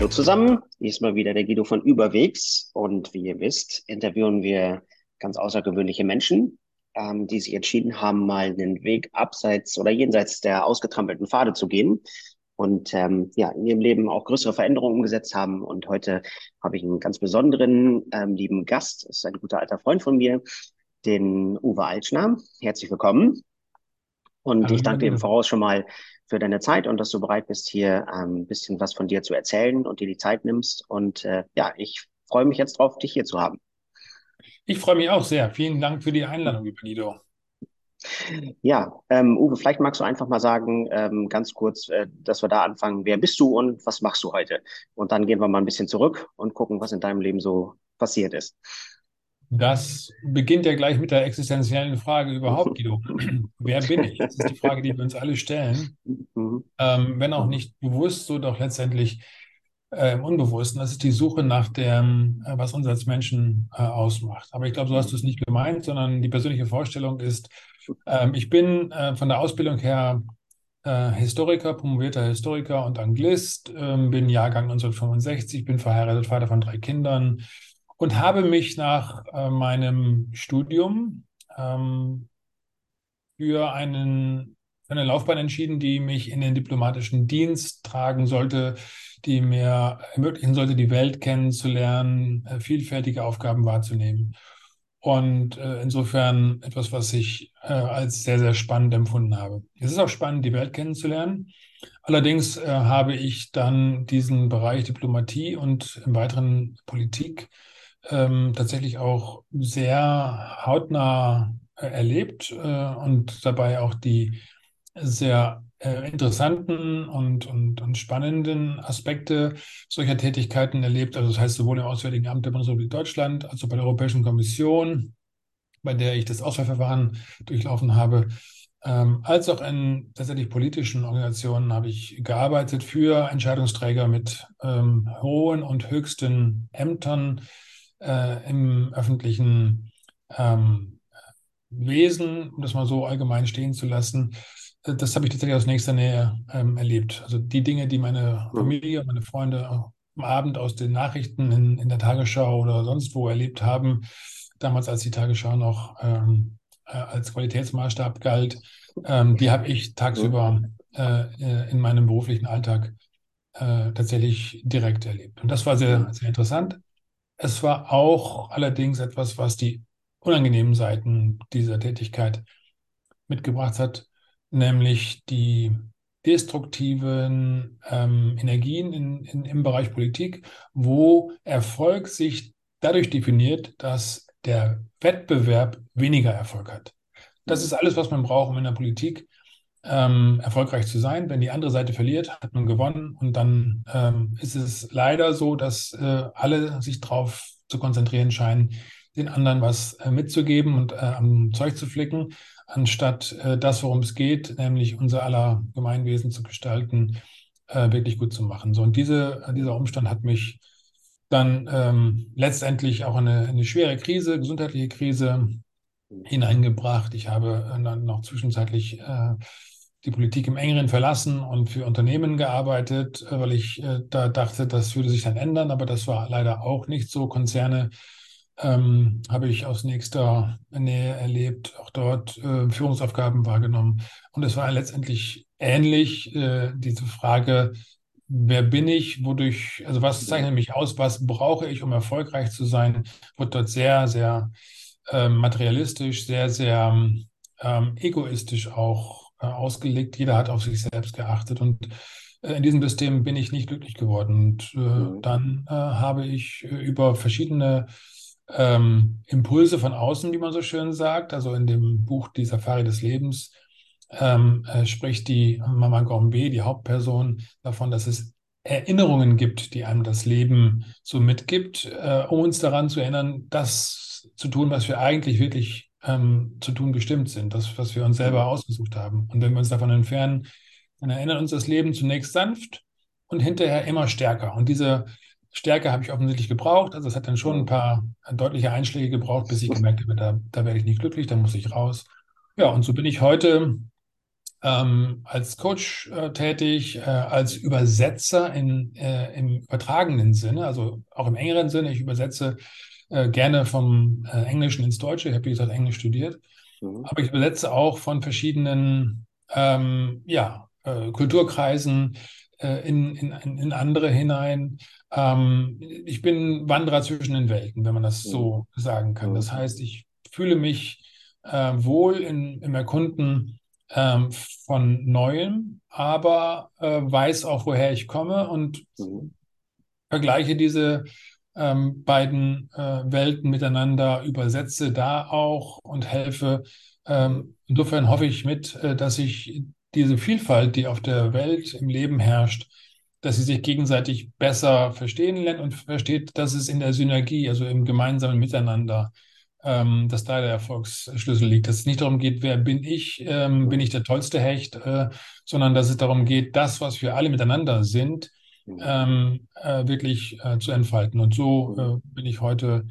Hallo zusammen, hier ist mal wieder der Guido von Überwegs und wie ihr wisst, interviewen wir ganz außergewöhnliche Menschen, ähm, die sich entschieden haben, mal einen Weg abseits oder jenseits der ausgetrampelten Pfade zu gehen und ähm, ja, in ihrem Leben auch größere Veränderungen umgesetzt haben. Und heute habe ich einen ganz besonderen ähm, lieben Gast, das ist ein guter alter Freund von mir, den Uwe Altschner. Herzlich willkommen. Und Hallo, ich danke dir im. Voraus schon mal für deine Zeit und dass du bereit bist, hier ähm, ein bisschen was von dir zu erzählen und dir die Zeit nimmst. Und äh, ja, ich freue mich jetzt drauf, dich hier zu haben. Ich freue mich auch sehr. Vielen Dank für die Einladung, lieber Guido. Ja, ähm, Uwe, vielleicht magst du einfach mal sagen, ähm, ganz kurz, äh, dass wir da anfangen. Wer bist du und was machst du heute? Und dann gehen wir mal ein bisschen zurück und gucken, was in deinem Leben so passiert ist. Das beginnt ja gleich mit der existenziellen Frage überhaupt, Guido. Wer bin ich? Das ist die Frage, die wir uns alle stellen. Mhm. Ähm, wenn auch nicht bewusst, so doch letztendlich äh, im Unbewussten. Das ist die Suche nach dem, äh, was uns als Menschen äh, ausmacht. Aber ich glaube, so hast du es nicht gemeint, sondern die persönliche Vorstellung ist, ähm, ich bin äh, von der Ausbildung her äh, Historiker, promovierter Historiker und Anglist, ähm, bin Jahrgang 1965, bin verheiratet, Vater von drei Kindern und habe mich nach äh, meinem Studium ähm, für einen, für eine Laufbahn entschieden, die mich in den diplomatischen Dienst tragen sollte, die mir ermöglichen sollte, die Welt kennenzulernen, äh, vielfältige Aufgaben wahrzunehmen. Und äh, insofern etwas, was ich äh, als sehr, sehr spannend empfunden habe. Es ist auch spannend, die Welt kennenzulernen. Allerdings äh, habe ich dann diesen Bereich Diplomatie und im weiteren Politik ähm, tatsächlich auch sehr hautnah äh, erlebt äh, und dabei auch die sehr äh, interessanten und, und, und spannenden Aspekte solcher Tätigkeiten erlebt. Also das heißt sowohl im Auswärtigen Amt der Bundesrepublik Deutschland als auch bei der Europäischen Kommission, bei der ich das Auswahlverfahren durchlaufen habe, ähm, als auch in tatsächlich politischen Organisationen habe ich gearbeitet für Entscheidungsträger mit ähm, hohen und höchsten Ämtern äh, im öffentlichen ähm, Wesen, um das mal so allgemein stehen zu lassen. Äh, Das habe ich tatsächlich aus nächster Nähe ähm, erlebt. Also die Dinge, die meine Mhm. Familie, meine Freunde am Abend aus den Nachrichten in, in der Tagesschau oder sonst wo erlebt haben, damals als die Tagesschau noch ähm, äh, als Qualitätsmaßstab galt, ähm, die habe ich Mhm. tagsüber äh, äh, in meinem beruflichen Alltag äh, tatsächlich direkt erlebt. Und das war Mhm. sehr, sehr interessant. Es war auch allerdings etwas, was die unangenehmen Seiten dieser Tätigkeit mitgebracht hat, nämlich die destruktiven ähm, Energien in, in, im Bereich Politik, wo Erfolg sich dadurch definiert, dass der Wettbewerb weniger Erfolg hat. Das ist alles, was man braucht, um in der Politik ähm, erfolgreich zu sein. Wenn die andere Seite verliert, hat man gewonnen. Und dann ähm, ist es leider so, dass äh, alle sich darauf zu konzentrieren scheinen, den anderen was äh, mitzugeben und äh, am Zeug zu flicken, anstatt äh, das, worum es geht, nämlich unser aller Gemeinwesen zu gestalten, äh, wirklich gut zu machen. So, und diese, dieser Umstand hat mich dann ähm, letztendlich auch in eine, eine schwere Krise, gesundheitliche Krise hineingebracht. Ich habe äh, dann noch zwischenzeitlich die Politik im engeren verlassen und für Unternehmen gearbeitet, äh, weil ich äh, da dachte, das würde sich dann ändern, aber das war leider auch nicht so. Konzerne ähm, habe ich aus nächster Nähe erlebt, auch dort äh, Führungsaufgaben wahrgenommen. Und es war letztendlich ähnlich, äh, diese Frage, wer bin ich, wodurch, also was zeichnet mich aus, was brauche ich, um erfolgreich zu sein, wird dort sehr, sehr ähm, materialistisch, sehr, sehr ähm, egoistisch auch ausgelegt. Jeder hat auf sich selbst geachtet und äh, in diesem System bin ich nicht glücklich geworden. Und äh, Mhm. dann äh, habe ich äh, über verschiedene ähm, Impulse von außen, wie man so schön sagt, also in dem Buch Die Safari des Lebens, ähm, äh, spricht die Mama Gombe, die Hauptperson, davon, dass es Erinnerungen gibt, die einem das Leben so mitgibt, äh, um uns daran zu erinnern, das zu tun, was wir eigentlich wirklich ähm, zu tun bestimmt sind, das, was wir uns selber Mhm. ausgesucht haben. Und wenn wir uns davon entfernen, dann erinnert uns das Leben zunächst sanft und hinterher immer stärker. Und diese Stärke habe ich offensichtlich gebraucht. Also es hat dann schon ein paar deutliche Einschläge gebraucht, bis ich gemerkt habe, da, da werde ich nicht glücklich, da muss ich raus. Ja, und so bin ich heute ähm, als Coach äh, tätig, äh, als Übersetzer in, äh, im übertragenen Sinne, also auch im engeren Sinne. Ich übersetze äh, gerne vom äh, Englischen ins Deutsche. Ich habe, wie gesagt, Englisch studiert. Mhm. Aber ich übersetze auch von verschiedenen ähm, ja, äh, Kulturkreisen in, in, in andere hinein. Ähm, ich bin Wanderer zwischen den Welten, wenn man das so mhm. sagen kann. Das mhm. heißt, ich fühle mich wohl in, im Erkunden ähm, von Neuem, aber äh, weiß auch, woher ich komme und mhm. vergleiche diese ähm, beiden äh, Welten miteinander, übersetze da auch und helfe. Ähm, insofern hoffe ich mit, äh, dass sich diese Vielfalt, die auf der Welt im Leben herrscht, dass sie sich gegenseitig besser verstehen lernt und versteht, dass es in der Synergie, also im gemeinsamen Miteinander, ähm, dass da der Erfolgsschlüssel liegt. Dass es nicht darum geht, wer bin ich, ähm, bin ich der tollste Hecht, äh, sondern dass es darum geht, das, was wir alle miteinander sind. Ähm, äh, wirklich äh, zu entfalten. Und so mhm. äh, bin ich heute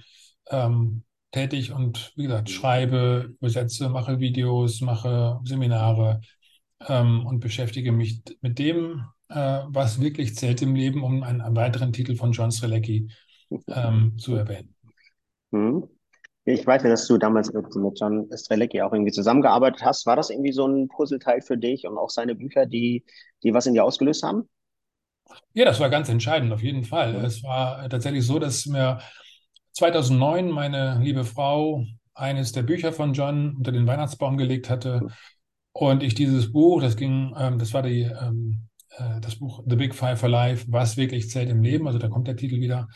ähm, tätig und wie gesagt, mhm. schreibe, übersetze, mache Videos, mache Seminare ähm, und beschäftige mich mit dem, äh, was wirklich zählt im Leben, um einen, einen weiteren Titel von John Strelecki ähm, zu erwähnen. Mhm. Ich weiß ja, dass du damals mit, mit John Strelecki auch irgendwie zusammengearbeitet hast. War das irgendwie so ein Puzzleteil für dich und auch seine Bücher, die, die was in dir ausgelöst haben? Ja, das war ganz entscheidend, auf jeden Fall. Mhm. Es war tatsächlich so, dass mir 2009 meine liebe Frau eines der Bücher von John unter den Weihnachtsbaum gelegt hatte. Mhm. Und ich dieses Buch, das ging, ähm, das war die, ähm, äh, das Buch The Big Five for Life, was wirklich zählt im Leben, also da kommt der Titel wieder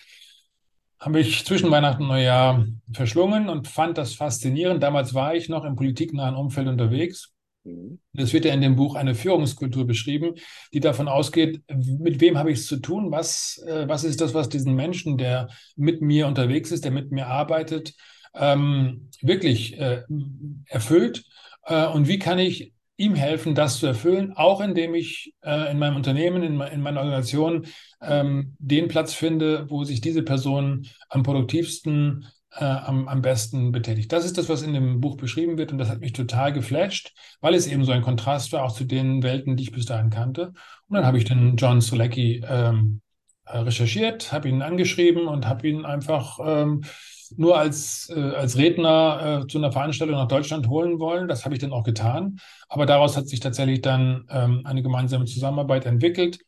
habe ich zwischen Weihnachten und Neujahr verschlungen und fand das faszinierend. Damals war ich noch im politiknahen Umfeld unterwegs. Mhm. Es wird ja in dem Buch eine Führungskultur beschrieben, die davon ausgeht, mit wem habe ich es zu tun? Was, äh, was ist das, was diesen Menschen, der mit mir unterwegs ist, der mit mir arbeitet, ähm, wirklich äh, erfüllt? Äh, und wie kann ich ihm helfen, das zu erfüllen, auch indem ich äh, in meinem Unternehmen, in, in meiner Organisation ähm, den Platz finde, wo sich diese Person am produktivsten, äh, am, am besten betätigt. Das ist das, was in dem Buch beschrieben wird und das hat mich total geflasht, weil es eben so ein Kontrast war auch zu den Welten, die ich bis dahin kannte. Und dann habe ich den John Solecki ähm, äh, recherchiert, habe ihn angeschrieben und habe ihn einfach ähm, nur als, äh, als Redner äh, zu einer Veranstaltung nach Deutschland holen wollen. Das habe ich dann auch getan. Aber daraus hat sich tatsächlich dann ähm, eine gemeinsame Zusammenarbeit entwickelt.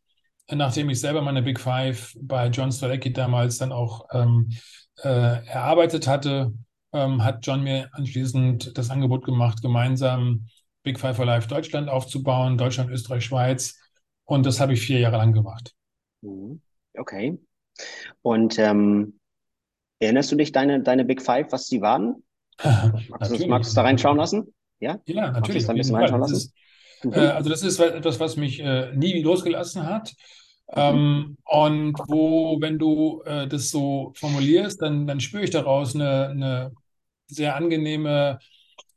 Nachdem ich selber meine Big Five bei John Stolecki damals dann auch ähm, äh, erarbeitet hatte, ähm, hat John mir anschließend das Angebot gemacht, gemeinsam Big Five for Life Deutschland aufzubauen, Deutschland, Österreich, Schweiz. Und das habe ich vier Jahre lang gemacht. Mhm. Okay. Und ähm, erinnerst du dich deine, deine Big Five, was sie waren? magst, du, magst du da reinschauen lassen? Ja, ja natürlich. Da ein bisschen reinschauen lassen? Ist, mhm. äh, also das ist etwas, was mich äh, nie losgelassen hat. Mhm. Ähm, und wo, wenn du äh, das so formulierst, dann, dann spüre ich daraus eine, eine sehr angenehme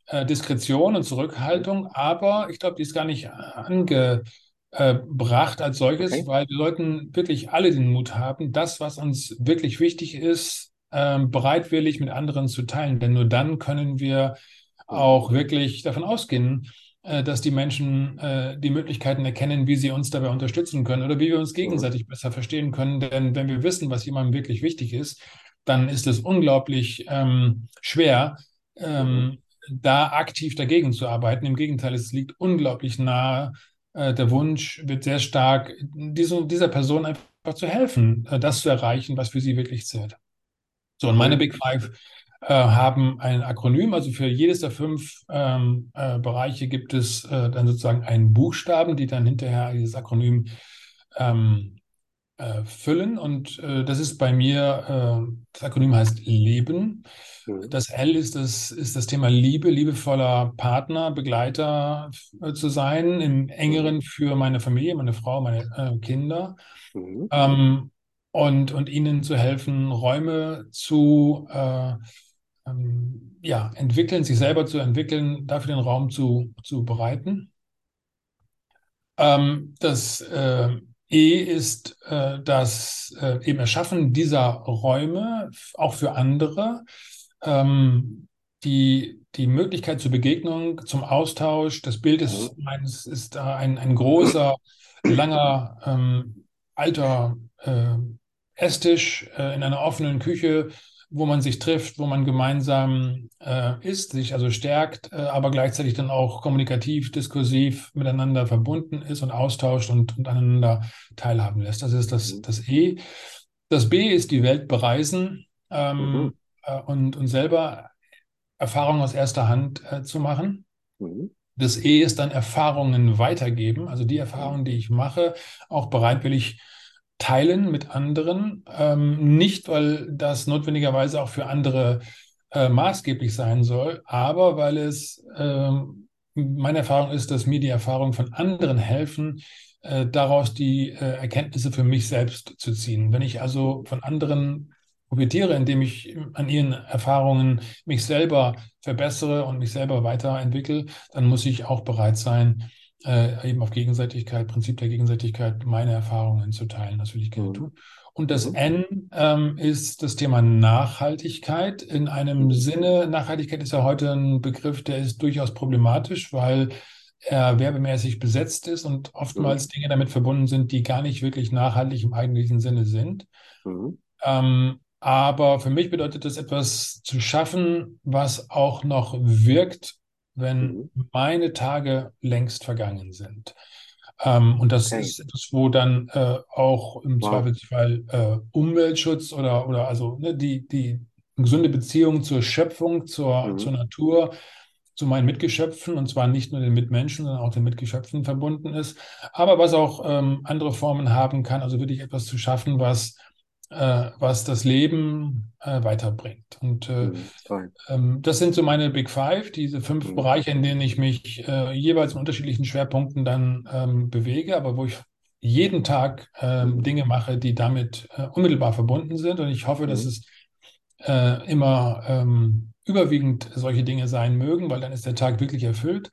äh, Diskretion und Zurückhaltung, aber ich glaube, die ist gar nicht ange, äh, als solches, okay. weil wir sollten wirklich alle den Mut haben, das, was uns wirklich wichtig ist, ähm, bereitwillig mit anderen zu teilen. Denn nur dann können wir auch wirklich davon ausgehen, äh, dass die Menschen äh, die Möglichkeiten erkennen, wie sie uns dabei unterstützen können oder wie wir uns gegenseitig besser verstehen können. Denn wenn wir wissen, was jemandem wirklich wichtig ist, dann ist es unglaublich ähm, schwer, ähm, da aktiv dagegen zu arbeiten. Im Gegenteil, es liegt unglaublich nahe, äh, der Wunsch wird sehr stark, diese, dieser Person einfach zu helfen, äh, das zu erreichen, was für sie wirklich zählt. So, und meine Big Five äh, haben ein Akronym, also für jedes der fünf ähm, äh, Bereiche gibt es äh, dann sozusagen einen Buchstaben, die dann hinterher dieses Akronym ähm, äh, füllen. Und äh, das ist bei mir, äh, das Akronym heißt Leben. Mhm. Das L ist das, ist das Thema Liebe, liebevoller Partner, Begleiter äh, zu sein, im engeren mhm. für meine Familie, meine Frau, meine äh, Kinder. Mhm. Ähm, und, und ihnen zu helfen, Räume zu äh, ähm, ja, entwickeln, sich selber zu entwickeln, dafür den Raum zu, zu bereiten. Ähm, das äh, E ist äh, das äh, eben Erschaffen dieser Räume auch für andere. Ähm, die, die Möglichkeit zur Begegnung, zum Austausch. Das Bild ist, Mhm. meines, ist ein, ein großer, langer, ähm, alter äh, Esstisch äh, in einer offenen Küche, wo man sich trifft, wo man gemeinsam äh, isst, sich also stärkt, äh, aber gleichzeitig dann auch kommunikativ, diskursiv miteinander verbunden ist und austauscht und, und aneinander teilhaben lässt. Das ist das, Mhm. das E. Das B ist die Welt bereisen Mhm. ähm, äh, und, und selber Erfahrungen aus erster Hand äh, zu machen. Mhm. Das E ist dann Erfahrungen weitergeben, also die Mhm. Erfahrungen, die ich mache, auch bereitwillig teilen mit anderen. Ähm, nicht, weil das notwendigerweise auch für andere äh, maßgeblich sein soll, aber weil es ähm, meine Erfahrung ist, dass mir die Erfahrungen von anderen helfen, äh, daraus die äh, Erkenntnisse für mich selbst zu ziehen. Wenn ich also von anderen profitiere, indem ich an ihren Erfahrungen mich selber verbessere und mich selber weiterentwickle, dann muss ich auch bereit sein, äh, eben auf Gegenseitigkeit, Prinzip der Gegenseitigkeit, meine Erfahrungen zu teilen. Das will ich gerne Mhm. tun. Und das Mhm. N ähm, ist das Thema Nachhaltigkeit. In einem Mhm. Sinne, Nachhaltigkeit ist ja heute ein Begriff, der ist durchaus problematisch, weil er werbemäßig besetzt ist und oftmals Dinge damit verbunden sind, die gar nicht wirklich nachhaltig im eigentlichen Sinne sind. Mhm. Ähm, aber für mich bedeutet es etwas zu schaffen, was auch noch wirkt, wenn Mhm. meine Tage längst vergangen sind. Ähm, und das Okay. ist etwas, wo dann äh, auch im Wow. Zweifelsfall äh, Umweltschutz oder, oder also ne, die, die gesunde Beziehung zur Schöpfung, zur, zur Mhm. Natur, zu meinen Mitgeschöpfen, und zwar nicht nur den Mitmenschen, sondern auch den Mitgeschöpfen verbunden ist, aber was auch ähm, andere Formen haben kann, also wirklich etwas zu schaffen, was, äh, was das Leben äh, weiterbringt. Und äh, Mhm. Ähm, das sind so meine Big Five, diese fünf Mhm. Bereiche, in denen ich mich äh, jeweils in unterschiedlichen Schwerpunkten dann ähm, bewege, aber wo ich jeden Tag ähm, Mhm. Dinge mache, die damit äh, unmittelbar verbunden sind. Und ich hoffe, dass Mhm. es äh, immer ähm, überwiegend solche Dinge sein mögen, weil dann ist der Tag wirklich erfüllt.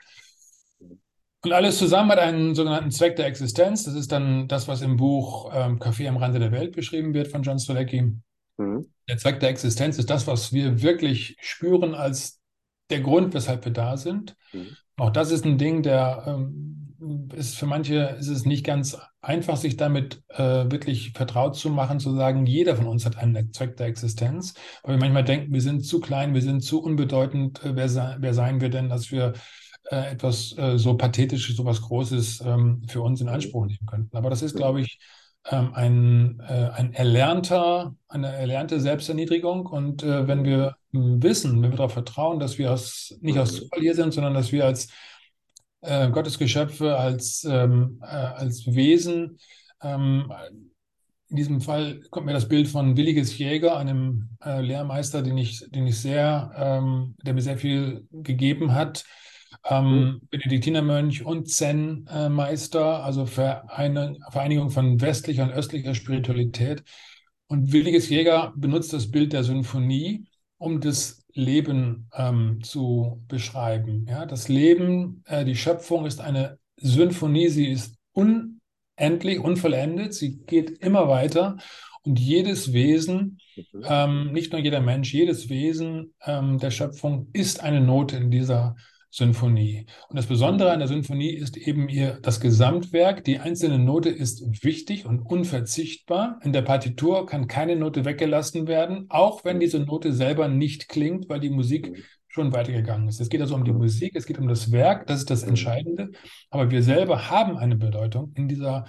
Und alles zusammen hat einen sogenannten Zweck der Existenz. Das ist dann das, was im Buch ähm, Café am Rande der Welt beschrieben wird von John Strzelecki. Mhm. Der Zweck der Existenz ist das, was wir wirklich spüren als der Grund, weshalb wir da sind. Mhm. Auch das ist ein Ding, der ähm, ist für manche ist es nicht ganz einfach, sich damit äh, wirklich vertraut zu machen, zu sagen, jeder von uns hat einen Zweck der Existenz. Weil wir manchmal denken, wir sind zu klein, wir sind zu unbedeutend. Äh, wer, wer seien wir denn, dass wir äh, etwas äh, so Pathetisches, so was Großes ähm, für uns in Mhm. Anspruch nehmen könnten? Aber das ist, Mhm. glaube ich, ähm, ein, äh, ein erlernter, eine erlernte Selbsterniedrigung. Und äh, wenn Mhm. wir wissen, wenn wir darauf vertrauen, dass wir aus, nicht aus Mhm. Zufall hier sind, sondern dass wir als äh, Gottes Geschöpfe, als, ähm, äh, als Wesen, ähm, in diesem Fall kommt mir das Bild von Williges Jäger, einem äh, Lehrmeister, den ich, den ich sehr, ähm, der mir sehr viel gegeben hat. Ähm, Benediktinermönch und Zen-Meister, also Vereine, Vereinigung von westlicher und östlicher Spiritualität. Und Williges Jäger benutzt das Bild der Symphonie, um das Leben ähm, zu beschreiben. Ja, das Leben, äh, die Schöpfung ist eine Symphonie, sie ist unendlich, unvollendet, sie geht immer weiter und jedes Wesen, Mhm. ähm, nicht nur jeder Mensch, jedes Wesen ähm, der Schöpfung ist eine Note in dieser Symphonie. Und das Besondere an der Symphonie ist eben ihr das Gesamtwerk. Die einzelne Note ist wichtig und unverzichtbar. In der Partitur kann keine Note weggelassen werden, auch wenn diese Note selber nicht klingt, weil die Musik schon weitergegangen ist. Es geht also um die Mhm. Musik, es geht um das Werk, das ist das Mhm. Entscheidende. Aber wir selber haben eine Bedeutung in dieser,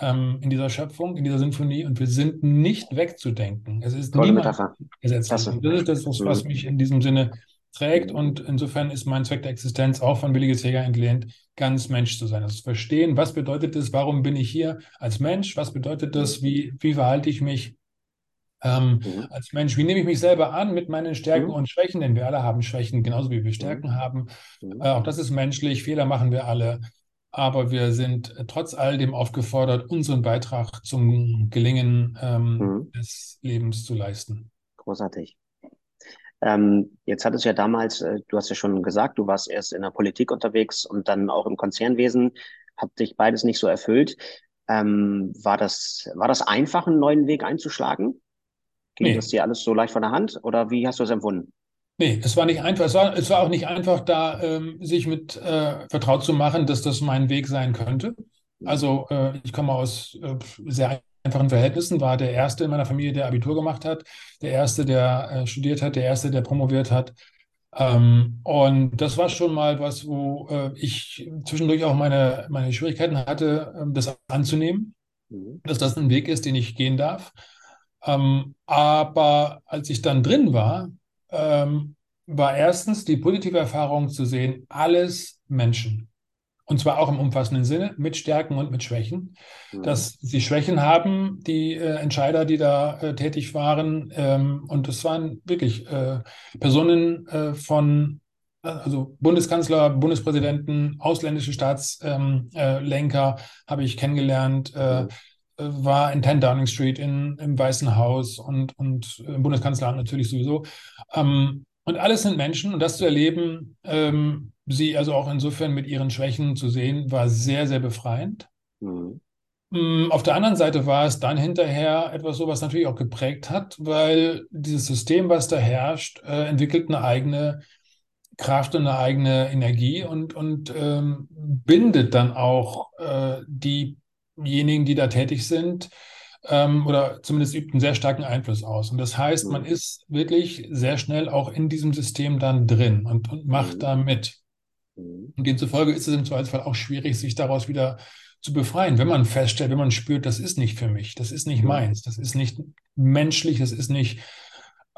ähm, in dieser Schöpfung, in dieser Symphonie und wir sind nicht wegzudenken. Es ist Tolle niemand. Und das ist das, was, was Mhm. mich in diesem Sinne trägt. Mhm. Und insofern ist mein Zweck der Existenz auch von Williges Jäger entlehnt, ganz Mensch zu sein. Also zu verstehen, was bedeutet es, warum bin ich hier als Mensch, was bedeutet das, wie, wie verhalte ich mich ähm, Mhm. als Mensch, wie nehme ich mich selber an mit meinen Stärken Mhm. und Schwächen, denn wir alle haben Schwächen, genauso wie wir Mhm. Stärken haben. Mhm. Äh, auch das ist menschlich, Fehler machen wir alle. Aber wir sind äh, trotz all dem aufgefordert, unseren Beitrag zum Gelingen ähm, Mhm. des Lebens zu leisten. Großartig. Ähm, jetzt hattest du ja damals, äh, du hast ja schon gesagt, du warst erst in der Politik unterwegs und dann auch im Konzernwesen. Hat dich beides nicht so erfüllt. Ähm, war das, war das einfach, einen neuen Weg einzuschlagen? Ging Nee. das dir alles so leicht von der Hand oder wie hast du es empfunden? Nee, es war nicht einfach. Es war, es war auch nicht einfach, da ähm, sich mit äh, vertraut zu machen, dass das mein Weg sein könnte. Also äh, ich komme aus äh, sehr einfachen Verhältnissen, war der Erste in meiner Familie, der Abitur gemacht hat, der Erste, der äh, studiert hat, der Erste, der promoviert hat. Ähm, und das war schon mal was, wo äh, ich zwischendurch auch meine, meine Schwierigkeiten hatte, ähm, das anzunehmen, Mhm. dass das ein Weg ist, den ich gehen darf. Ähm, aber als ich dann drin war, ähm, war erstens die positive Erfahrung zu sehen, alles Menschen. Und zwar auch im umfassenden Sinne, mit Stärken und mit Schwächen. Mhm. Dass sie Schwächen haben, die äh, Entscheider, die da äh, tätig waren. Ähm, und es waren wirklich äh, Personen äh, von, äh, also Bundeskanzler, Bundespräsidenten, ausländische Staatslenker ähm, äh, habe ich kennengelernt. Mhm. war in 10 Downing Street in, im Weißen Haus und, und im Bundeskanzleramt natürlich sowieso. Ähm, und alles sind Menschen und das zu erleben, ähm, sie also auch insofern mit ihren Schwächen zu sehen, war sehr, sehr befreiend. Mhm. Mm, Auf der anderen Seite war es dann hinterher etwas so, was natürlich auch geprägt hat, weil dieses System, was da herrscht, äh, entwickelt eine eigene Kraft und eine eigene Energie und, und ähm, bindet dann auch äh, diejenigen, die da tätig sind, ähm, oder zumindest übt einen sehr starken Einfluss aus. Und das heißt, man Mhm. ist wirklich sehr schnell auch in diesem System dann drin und, und macht Mhm. da mit. Mhm. Und demzufolge ist es im Zweifelsfall auch schwierig, sich daraus wieder zu befreien, wenn man feststellt, wenn man spürt, das ist nicht für mich, das ist nicht Mhm. meins, das ist nicht menschlich, das ist nicht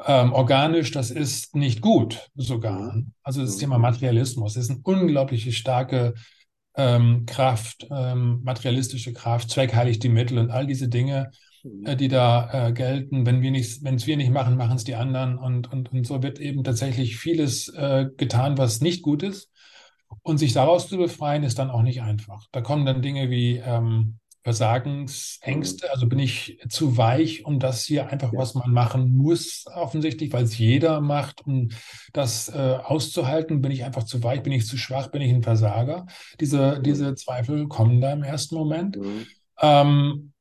ähm, organisch, das ist nicht gut sogar. Mhm. Also das Mhm. Thema Materialismus ist eine unglaubliche starke ähm, Kraft, ähm, materialistische Kraft, Zweck heiligt die Mittel und all diese Dinge, Mhm. äh, die da äh, gelten. Wenn wir nicht, wenn es wir nicht machen, machen es die anderen. Und, und, und so wird eben tatsächlich vieles äh, getan, was nicht gut ist. Und sich daraus zu befreien, ist dann auch nicht einfach. Da kommen dann Dinge wie ähm, Mhm. Versagensängste. Also bin ich zu weich, um das hier einfach, Ja. was man machen muss, offensichtlich, weil es jeder macht, um das äh, auszuhalten. Bin ich einfach zu weich? Bin ich zu schwach? Bin ich ein Versager? Diese, Mhm. diese Zweifel kommen da im ersten Moment. Mhm. Ähm,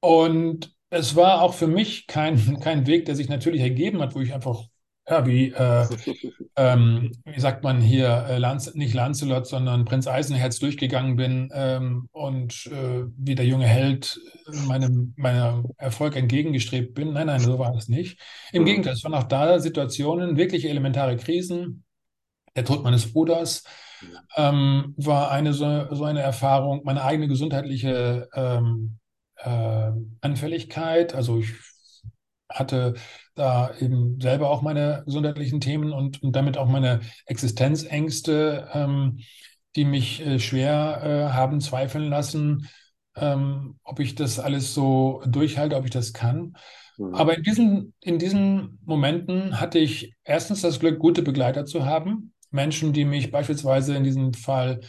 und es war auch für mich kein, kein Weg, der sich natürlich ergeben hat, wo ich einfach, ja, wie, äh, ähm, wie sagt man hier, äh, Lanz, nicht Lancelot, sondern Prinz Eisenherz durchgegangen bin ähm, und äh, wie der junge Held äh, meinem, meinem Erfolg entgegengestrebt bin. Nein, nein, so war es nicht. Im Mhm. Gegenteil, es waren auch da Situationen, wirklich elementare Krisen. Der Tod meines Bruders ähm, war eine so, so eine Erfahrung, meine eigene gesundheitliche ähm, äh, Anfälligkeit. Also ich hatte da eben selber auch meine gesundheitlichen Themen und, und damit auch meine Existenzängste, ähm, die mich äh, schwer äh, haben zweifeln lassen, ähm, ob ich das alles so durchhalte, ob ich das kann. Mhm. Aber in diesen, in diesen Momenten hatte ich erstens das Glück, gute Begleiter zu haben. Menschen, die mich beispielsweise in diesem Fall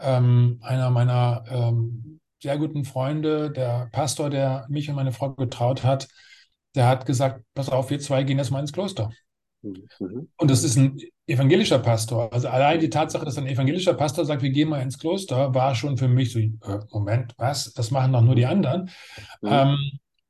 ähm, einer meiner ähm, sehr guten Freunde, der Pastor, der mich und meine Frau getraut hat, der hat gesagt, pass auf, wir zwei gehen jetzt mal ins Kloster. Mhm. Und das ist ein evangelischer Pastor. Also allein die. Tatsache, dass ein evangelischer Pastor sagt, wir gehen mal ins Kloster, war schon für mich so, äh, Moment, was? Das machen doch nur die anderen. Mhm. Ähm,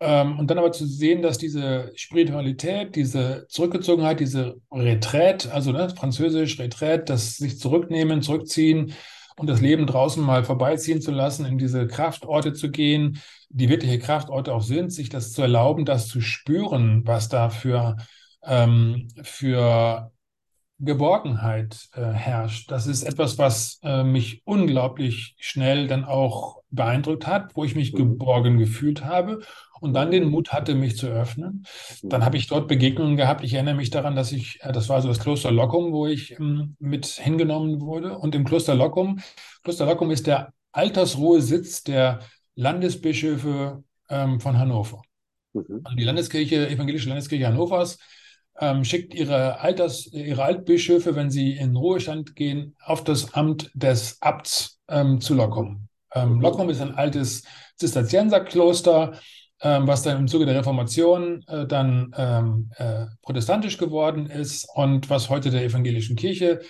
ähm, und dann aber zu sehen, dass diese Spiritualität, diese Zurückgezogenheit, diese Retraite, also ne, französisch Retraite, das sich zurücknehmen, zurückziehen und das Leben draußen mal vorbeiziehen zu lassen, in diese Kraftorte zu gehen, die wirkliche Kraftorte auch sind, sich das zu erlauben, das zu spüren, was da für, ähm, für Geborgenheit äh, herrscht. Das ist etwas, was äh, mich unglaublich schnell dann auch beeindruckt hat, wo ich mich Mhm. geborgen gefühlt habe und dann den Mut hatte, mich zu öffnen. Dann habe ich dort Begegnungen gehabt. Ich erinnere mich daran, dass ich, äh, das war so das Kloster Lockum, wo ich ähm, mit hingenommen wurde. Und im Kloster Lockum, Kloster Lockum ist der Altersruhesitz der Landesbischöfe ähm, von Hannover. Mhm. Und die Landeskirche, Evangelische Landeskirche Hannovers, ähm, schickt ihre, Alters, ihre Altbischöfe, wenn sie in Ruhestand gehen, auf das Amt des Abts ähm, zu. Lockum. Ähm. Lockum ist ein altes Zisterzienserkloster, was dann im Zuge der Reformation äh, dann ähm, äh, protestantisch geworden ist und was heute der evangelischen Kirche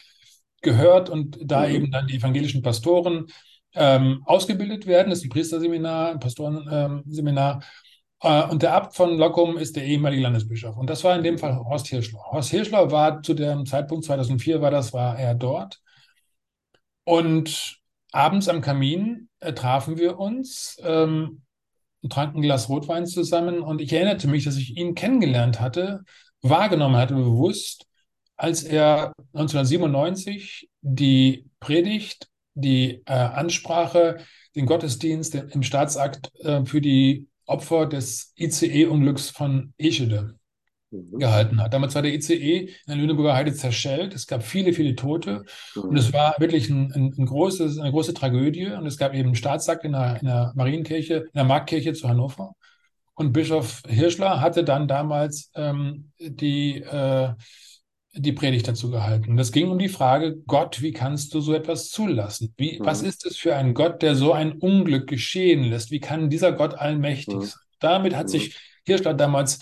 gehört und da Mhm. eben dann die evangelischen Pastoren ähm, ausgebildet werden. Das ist ein Priesterseminar, ein Pastorenseminar. Äh, und der Abt von Lockum ist der ehemalige Landesbischof. Und das war in dem Fall Horst Hirschler. Horst Hirschler war zu dem Zeitpunkt 2004 war das, war er dort. Und abends am Kamin äh, trafen wir uns, ähm, tranken ein Glas Rotwein zusammen. Und ich erinnerte mich, dass ich ihn kennengelernt hatte, wahrgenommen hatte, bewusst, als er 1997 die Predigt, die äh, Ansprache, den Gottesdienst im Staatsakt äh, für die Opfer des ICE-Unglücks von Eschede mhm. gehalten hat. Damals war der ICE in der Lüneburger Heide zerschellt. Es gab viele, viele Tote. Mhm. Und es war wirklich ein, ein, ein, großes, eine große Tragödie. Und es gab eben einen Staatsakt in der, in der Marienkirche, in der Marktkirche zu Hannover. Und Bischof Hirschler hatte dann damals ähm, die, äh, die Predigt dazu gehalten. Das ging um die Frage, Gott, wie kannst du so etwas zulassen? Wie, mhm. Was ist es für ein Gott, der so ein Unglück geschehen lässt? Wie kann dieser Gott allmächtig mhm. sein? Damit hat mhm. sich Hirschler damals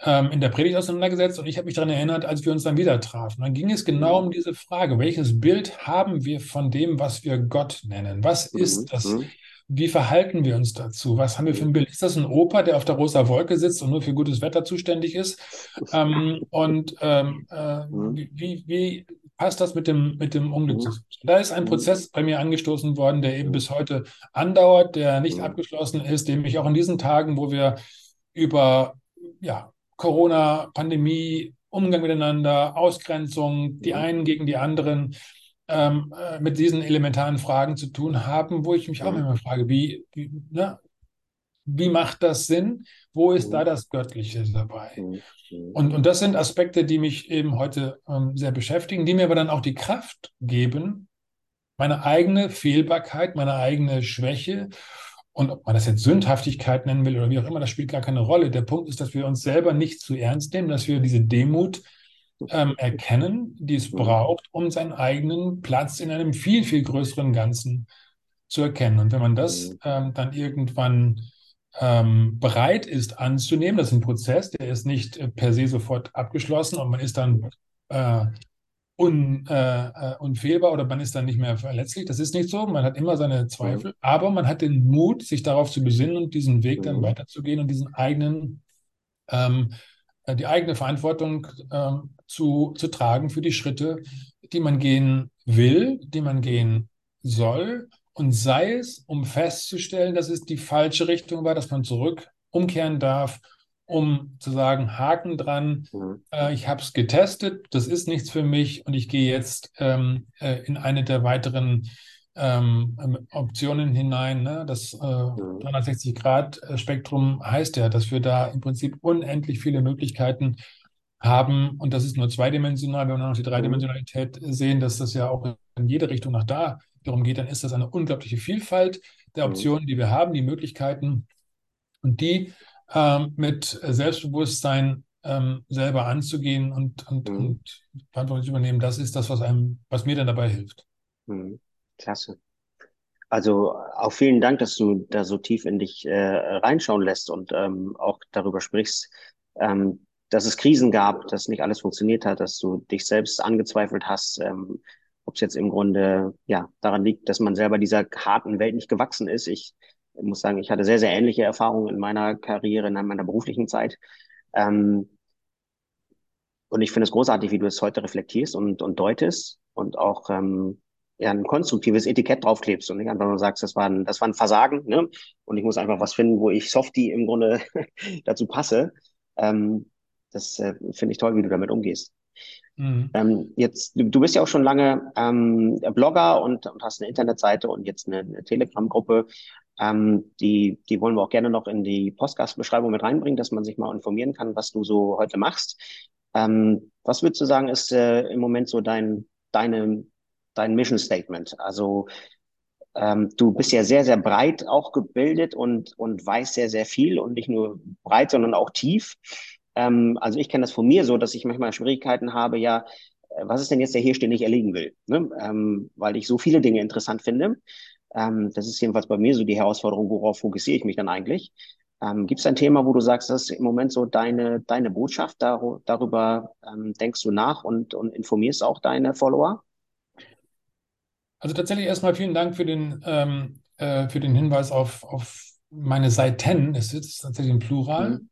ähm, in der Predigt auseinandergesetzt und ich habe mich daran erinnert, als wir uns dann wieder trafen. Dann ging es genau mhm. um diese Frage, welches Bild haben wir von dem, was wir Gott nennen? Was mhm. ist das? Mhm. Wie verhalten wir uns dazu? Was haben wir für ein Bild? Ist das ein Opa, der auf der rosa Wolke sitzt und nur für gutes Wetter zuständig ist? Ähm, und ähm, äh, wie, wie, passt das mit dem, mit dem Unglück zusammen? Da ist ein Prozess bei mir angestoßen worden, der eben bis heute andauert, der nicht abgeschlossen ist, dem ich auch in diesen Tagen, wo wir über ja, Corona, Pandemie, Umgang miteinander, Ausgrenzung, die einen gegen die anderen, ähm, äh, mit diesen elementaren Fragen zu tun haben, wo ich mich auch immer frage, wie, wie, ne, wie macht das Sinn? Wo ist da das Göttliche dabei? Und, und das sind Aspekte, die mich eben heute ähm, sehr beschäftigen, die mir aber dann auch die Kraft geben, meine eigene Fehlbarkeit, meine eigene Schwäche und ob man das jetzt Sündhaftigkeit nennen will oder wie auch immer, das spielt gar keine Rolle. Der Punkt ist, dass wir uns selber nicht zu ernst nehmen, dass wir diese Demut ähm, erkennen, die es braucht, um seinen eigenen Platz in einem viel, viel größeren Ganzen zu erkennen. Und wenn man das mhm. ähm, dann irgendwann ähm, bereit ist anzunehmen, das ist ein Prozess, der ist nicht äh, per se sofort abgeschlossen und man ist dann äh, un, äh, äh, unfehlbar oder man ist dann nicht mehr verletzlich. Das ist nicht so. Man hat immer seine Zweifel, mhm. aber man hat den Mut, sich darauf zu besinnen und diesen Weg dann mhm. weiterzugehen und diesen eigenen, ähm, äh, die eigene Verantwortung ähm, zu, zu tragen für die Schritte, die man gehen will, die man gehen soll. Und sei es, um festzustellen, dass es die falsche Richtung war, dass man zurück umkehren darf um zu sagen, Haken dran, mhm. äh, ich habe es getestet, das ist nichts für mich und ich gehe jetzt ähm, äh, in eine der weiteren ähm, ähm Optionen hinein. Ne? Das äh, 360-Grad-Spektrum heißt ja, dass wir da im Prinzip unendlich viele Möglichkeiten haben und das ist nur zweidimensional. Wenn wir noch die Dreidimensionalität sehen, dass das ja auch in jede Richtung nach da darum geht, dann ist das eine unglaubliche Vielfalt der mhm. Optionen, die wir haben, die Möglichkeiten und die ähm, mit Selbstbewusstsein ähm, selber anzugehen und, und, mhm. und Verantwortung zu übernehmen, das ist das, was einem, was mir dann dabei hilft. Mhm. Klasse. Also auch vielen Dank, dass du da so tief in dich äh, reinschauen lässt und ähm, auch darüber sprichst, ähm, dass es Krisen gab, dass nicht alles funktioniert hat, dass du dich selbst angezweifelt hast, ähm, ob es jetzt im Grunde ja daran liegt, dass man selber dieser harten Welt nicht gewachsen ist. Ich ich muss sagen, ich hatte sehr, sehr ähnliche Erfahrungen in meiner Karriere, in meiner beruflichen Zeit. Ähm, und ich finde es großartig, wie du es heute reflektierst und, und deutest und auch ähm, ja, ein konstruktives Etikett draufklebst und nicht einfach nur sagst, das war ein, das war ein Versagen, ne? Und ich muss einfach was finden, wo ich Softie im Grunde dazu passe. Ähm, das äh, finde ich toll, wie du damit umgehst. Mhm. Ähm, jetzt, du, du bist ja auch schon lange ähm, Blogger und, und hast eine Internetseite und jetzt eine, eine Telegram-Gruppe. Ähm, die, die wollen wir auch gerne noch in die Podcast-Beschreibung mit reinbringen, dass man sich mal informieren kann, was du so heute machst. Ähm, was würdest du sagen, ist äh, im Moment so dein, deine, dein Mission Statement? Also ähm, du bist ja sehr, sehr breit auch gebildet und, und weißt sehr, sehr viel und nicht nur breit, sondern auch tief. Ähm, also ich kenne das von mir so, dass ich manchmal Schwierigkeiten habe, ja, äh, was ist denn jetzt der Hirsch, den ich erlegen will? Ne? Ähm, weil ich so viele Dinge interessant finde. Ähm, das ist jedenfalls bei mir so die Herausforderung, worauf fokussiere ich mich dann eigentlich? Ähm, Gibt es ein Thema, wo du sagst, das ist im Moment so deine, deine Botschaft, dar darüber ähm, denkst du nach und, und informierst auch deine Follower? Also tatsächlich erstmal vielen Dank für den, ähm, äh, für den Hinweis auf, auf meine Seiten, es ist tatsächlich im Plural, Mhm.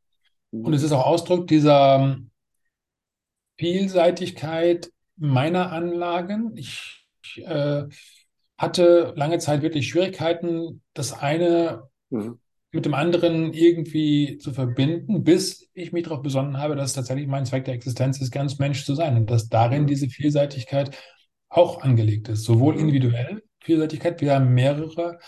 und Mhm. es ist auch Ausdruck dieser Vielseitigkeit meiner Anlagen. Ich, ich äh, hatte lange Zeit wirklich Schwierigkeiten, das eine Mhm. mit dem anderen irgendwie zu verbinden, bis ich mich darauf besonnen habe, dass tatsächlich mein Zweck der Existenz ist, ganz Mensch zu sein und dass darin Mhm. diese Vielseitigkeit auch angelegt ist, sowohl Mhm. individuell Vielseitigkeit, wir haben mehrere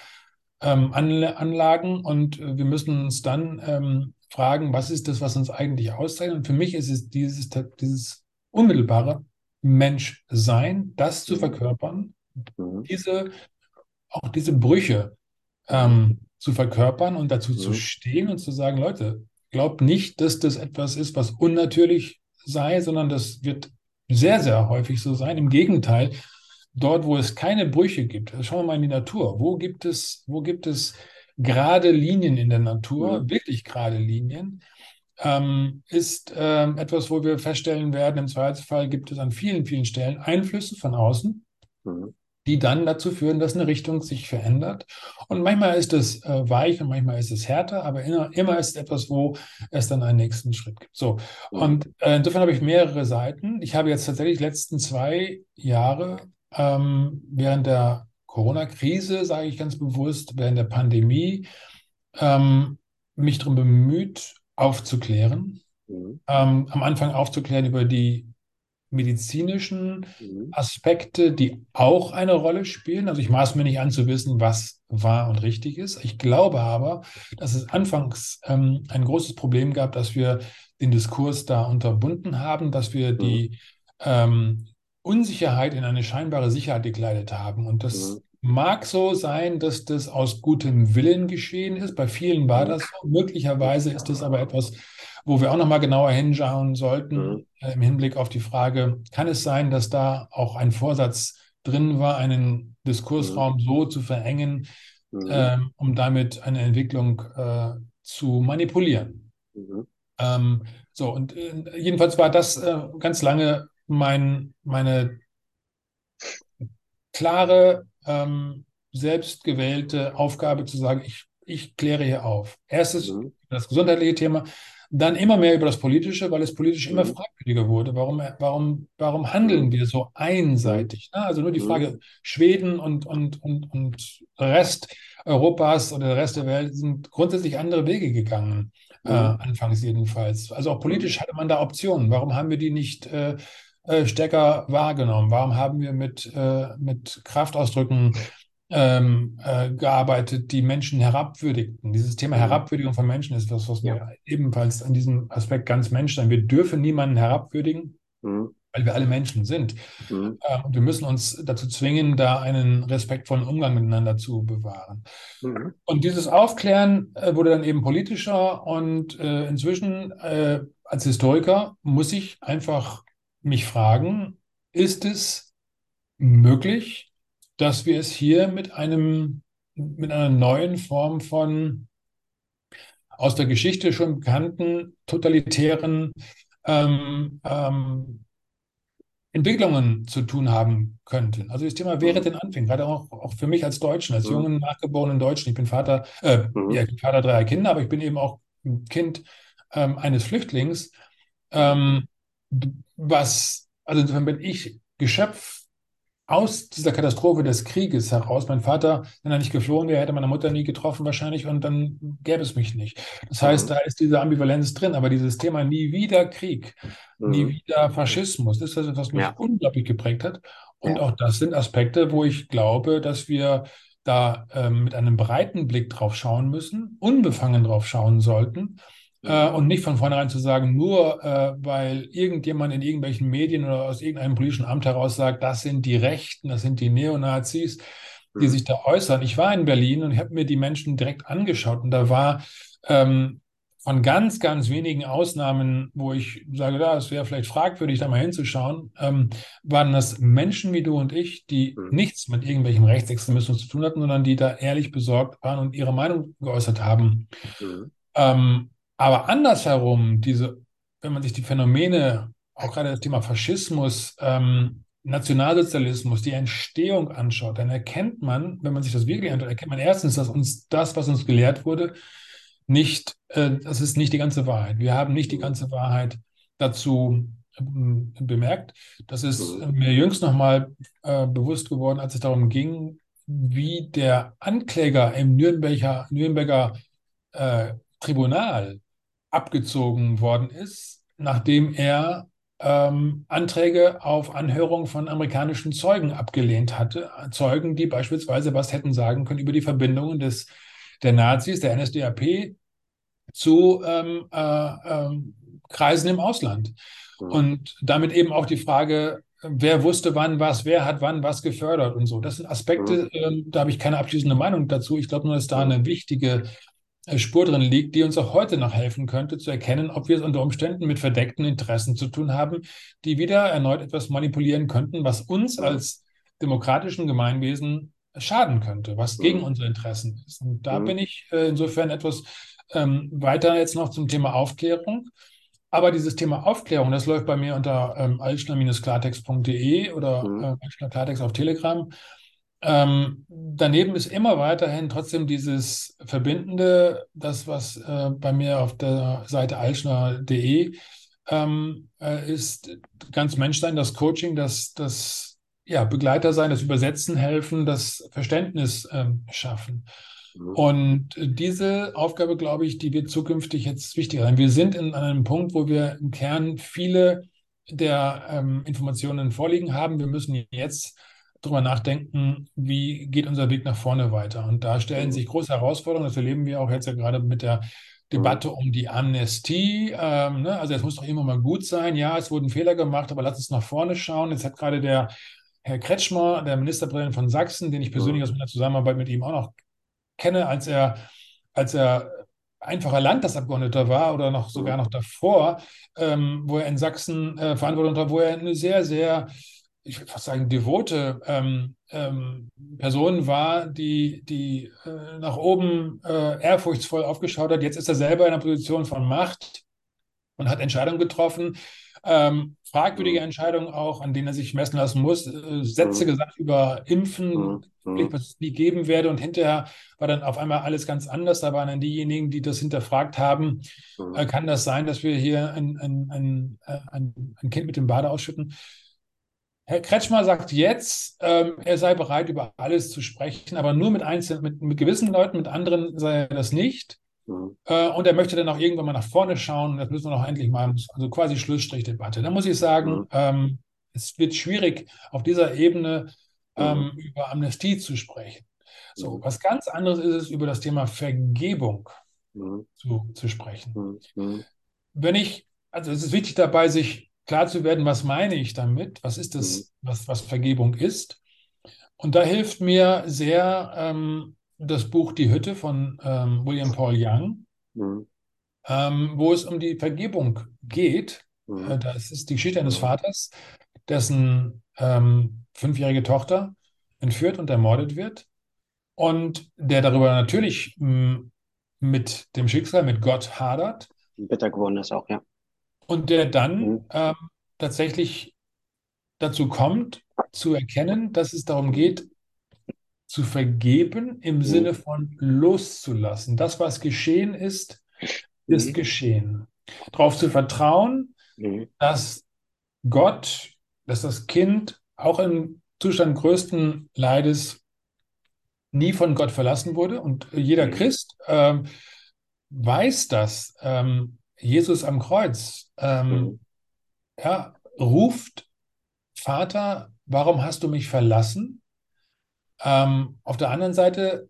ähm, Anla- Anlagen und äh, wir müssen uns dann ähm, fragen, was ist das, was uns eigentlich auszeichnet? Und für mich ist es dieses, dieses unmittelbare Menschsein, das zu Mhm. verkörpern, Mhm. diese, auch diese Brüche ähm, zu verkörpern und dazu zu Mhm. stehen und zu sagen, Leute, glaubt nicht, dass das etwas ist, was unnatürlich sei, sondern das wird sehr, sehr häufig so sein. Im Gegenteil, dort, wo es keine Brüche gibt, also schauen wir mal in die Natur. Wo gibt es, wo gibt es gerade Linien in der Natur, Mhm. wirklich gerade Linien? Ähm, ist ähm, etwas, wo wir feststellen werden, im Zweifelsfall gibt es an vielen, vielen Stellen Einflüsse von außen, Mhm. Die dann dazu führen, dass eine Richtung sich verändert. Und manchmal ist es äh, weich und manchmal ist es härter, aber immer, immer ist es etwas, wo es dann einen nächsten Schritt gibt. So, Mhm. und äh, insofern habe ich mehrere Seiten. Ich habe jetzt tatsächlich die letzten zwei Jahre ähm, während der Corona-Krise, sage ich ganz bewusst, während der Pandemie, ähm, mich darum bemüht, aufzuklären. Mhm. Ähm, am Anfang aufzuklären über die medizinischen Mhm. Aspekte, die auch eine Rolle spielen. Also ich maß mir nicht an zu wissen, was wahr und richtig ist. Ich glaube aber, dass es anfangs ähm, ein großes Problem gab, dass wir den Diskurs da unterbunden haben, dass wir Mhm. die ähm, Unsicherheit in eine scheinbare Sicherheit gekleidet haben. Und das Mhm. mag so sein, dass das aus gutem Willen geschehen ist. Bei vielen war Mhm. das so. Möglicherweise ist es aber etwas, wo wir auch noch mal genauer hinschauen sollten Mhm. äh, im Hinblick auf die Frage, kann es sein, dass da auch ein Vorsatz drin war, einen Diskursraum so zu verengen, Mhm. ähm, um damit eine Entwicklung äh, zu manipulieren? Mhm. Ähm, so, und äh, jedenfalls war das äh, ganz lange mein, meine klare, ähm, selbstgewählte Aufgabe zu sagen, ich, ich kläre hier auf. Erstes Mhm. das gesundheitliche Thema, dann immer mehr über das Politische, weil es politisch immer Mhm. fragwürdiger wurde. Warum, warum, warum handeln wir so einseitig? Ne? Also nur die Mhm. Frage, Schweden und, und, und, und Rest Europas oder der Rest der Welt sind grundsätzlich andere Wege gegangen, äh, Mhm. anfangs jedenfalls. Also auch politisch hatte man da Optionen. Warum haben wir die nicht äh, äh, stärker wahrgenommen? Warum haben wir mit, äh, mit Kraftausdrücken ähm, äh, gearbeitet, die Menschen herabwürdigten? Dieses Thema Mhm. Herabwürdigung von Menschen ist was, was Ja. mir ebenfalls an diesem Aspekt ganz Mensch sein. Wir dürfen niemanden herabwürdigen, Mhm. weil wir alle Menschen sind. Mhm. Äh, und wir müssen uns dazu zwingen, da einen respektvollen Umgang miteinander zu bewahren. Mhm. Und dieses Aufklären äh, wurde dann eben politischer und äh, inzwischen äh, als Historiker muss ich einfach mich fragen, ist es möglich, dass wir es hier mit einem, mit einer neuen Form von aus der Geschichte schon bekannten totalitären ähm, ähm, Entwicklungen zu tun haben könnten. Also das Thema wäre Mhm. den Anfängen, gerade auch, auch für mich als Deutschen, als Mhm. jungen, nachgeborenen Deutschen. Ich bin Vater, äh, Mhm. ja, ich bin Vater dreier Kinder, aber ich bin eben auch Kind ähm, eines Flüchtlings. Ähm, was, also insofern bin ich Geschöpf aus dieser Katastrophe des Krieges heraus. Mein Vater, wenn er nicht geflohen wäre, hätte meine Mutter nie getroffen wahrscheinlich und dann gäbe es mich nicht. Das heißt, Mhm. da ist diese Ambivalenz drin, aber dieses Thema nie wieder Krieg, nie Mhm. wieder Faschismus, das ist das, was mich Ja. unglaublich geprägt hat. Und Ja. auch das sind Aspekte, wo ich glaube, dass wir da ähm, mit einem breiten Blick drauf schauen müssen, unbefangen drauf schauen sollten. Äh, und nicht von vornherein zu sagen, nur äh, weil irgendjemand in irgendwelchen Medien oder aus irgendeinem politischen Amt heraus sagt, das sind die Rechten, das sind die Neonazis, die Mhm. sich da äußern. Ich war in Berlin und ich habe mir die Menschen direkt angeschaut und da war ähm, von ganz, ganz wenigen Ausnahmen, wo ich sage, ja, es wäre vielleicht fragwürdig, da mal hinzuschauen, ähm, waren das Menschen wie du und ich, die Mhm. nichts mit irgendwelchem Rechtsextremismus zu tun hatten, sondern die da ehrlich besorgt waren und ihre Meinung geäußert haben. Mhm. Ähm, aber andersherum, diese, wenn man sich die Phänomene, auch gerade das Thema Faschismus, ähm, Nationalsozialismus, die Entstehung anschaut, dann erkennt man, wenn man sich das wirklich anschaut, erkennt man erstens, dass uns das, was uns gelehrt wurde, nicht, äh, das ist nicht die ganze Wahrheit. Wir haben nicht die ganze Wahrheit dazu ähm, bemerkt. Das ist mir jüngst nochmal äh, bewusst geworden, als es darum ging, wie der Ankläger im Nürnberger, Nürnberger äh, Tribunal abgezogen worden ist, nachdem er ähm, Anträge auf Anhörung von amerikanischen Zeugen abgelehnt hatte. Zeugen, die beispielsweise was hätten sagen können über die Verbindungen des, der Nazis, der NSDAP zu ähm, äh, ähm, Kreisen im Ausland. Mhm. Und damit eben auch die Frage, wer wusste wann was, wer hat wann was gefördert und so. Das sind Aspekte, mhm. ähm, da habe ich keine abschließende Meinung dazu. Ich glaube nur, dass da mhm. eine wichtige äh, Spur drin liegt, die uns auch heute noch helfen könnte, zu erkennen, ob wir es unter Umständen mit verdeckten Interessen zu tun haben, die wieder erneut etwas manipulieren könnten, was uns als demokratischen Gemeinwesen schaden könnte, was gegen unsere Interessen ist. Und da bin ich äh, insofern etwas ähm, weiter jetzt noch zum Thema Aufklärung. Aber dieses Thema Aufklärung, das läuft bei mir unter ähm, altschner-klartext.de oder mhm. äh, Klartext auf Telegram. Ähm, daneben ist immer weiterhin trotzdem dieses Verbindende, das, was äh, bei mir auf der Seite altschner.de ähm, äh, ist, ganz Menschsein, das Coaching, das, das ja, Begleiter sein, das Übersetzen helfen, das Verständnis ähm, schaffen. Mhm. Und diese Aufgabe, glaube ich, die wird zukünftig jetzt wichtiger sein. Wir sind in einem Punkt, wo wir im Kern viele der ähm, Informationen vorliegen haben. Wir müssen jetzt darüber nachdenken, wie geht unser Weg nach vorne weiter. Und da stellen mhm. sich große Herausforderungen. Das erleben wir auch jetzt ja gerade mit der Debatte um die Amnestie. Ähm, ne? Also es muss doch immer mal gut sein. Ja, es wurden Fehler gemacht, aber lass uns nach vorne schauen. Jetzt hat gerade der Herr Kretschmer, der Ministerpräsident von Sachsen, den ich persönlich aus meiner Zusammenarbeit mit ihm auch noch kenne, als er, als er einfacher Landtagsabgeordneter war oder noch sogar noch davor, ähm, wo er in Sachsen äh, Verantwortung hat, wo er eine sehr, sehr, ich würde fast sagen, devote ähm, ähm, Person war, die, die äh, nach oben äh, ehrfurchtsvoll aufgeschaut hat. Jetzt ist er selber in einer Position von Macht und hat Entscheidungen getroffen, ähm, fragwürdige Entscheidungen auch, an denen er sich messen lassen muss. Äh, Sätze mhm. gesagt über Impfen, mhm. was es nie geben werde. Und hinterher war dann auf einmal alles ganz anders. Da waren dann diejenigen, die das hinterfragt haben. Mhm. Äh, kann das sein, dass wir hier ein, ein, ein, äh, ein, ein Kind mit dem Bade ausschütten? Herr Kretschmer sagt jetzt, ähm, er sei bereit, über alles zu sprechen, aber nur mit einzelnen, mit, mit gewissen Leuten, mit anderen sei er das nicht. Mhm. Äh, und er möchte dann auch irgendwann mal nach vorne schauen. Das müssen wir noch endlich mal, also quasi Schlussstrichdebatte. Da muss ich sagen, mhm. ähm, es wird schwierig, auf dieser Ebene ähm, mhm. über Amnestie zu sprechen. So, mhm. was ganz anderes ist es, über das Thema Vergebung mhm. zu, zu sprechen. Mhm. Wenn ich, also es ist wichtig dabei, sich klar zu werden, was meine ich damit? Was ist das, was, was Vergebung ist? Und da hilft mir sehr ähm, das Buch Die Hütte von ähm, William Paul Young, mhm. ähm, wo es um die Vergebung geht. Mhm. Äh, das ist die Geschichte eines Vaters, dessen ähm, fünfjährige Tochter entführt und ermordet wird und der darüber natürlich mit dem Schicksal, mit Gott hadert. Bitter geworden ist auch, ja. Und der dann ähm, tatsächlich dazu kommt, zu erkennen, dass es darum geht, zu vergeben im mhm. Sinne von loszulassen. Das, was geschehen ist, ist mhm. geschehen. Darauf zu vertrauen, dass Gott, dass das Kind auch im Zustand größten Leides nie von Gott verlassen wurde. Und jeder. Christ ähm, weiß das. Ähm, Jesus am Kreuz ähm, mhm. ja, ruft, Vater, warum hast du mich verlassen? Ähm, auf der anderen Seite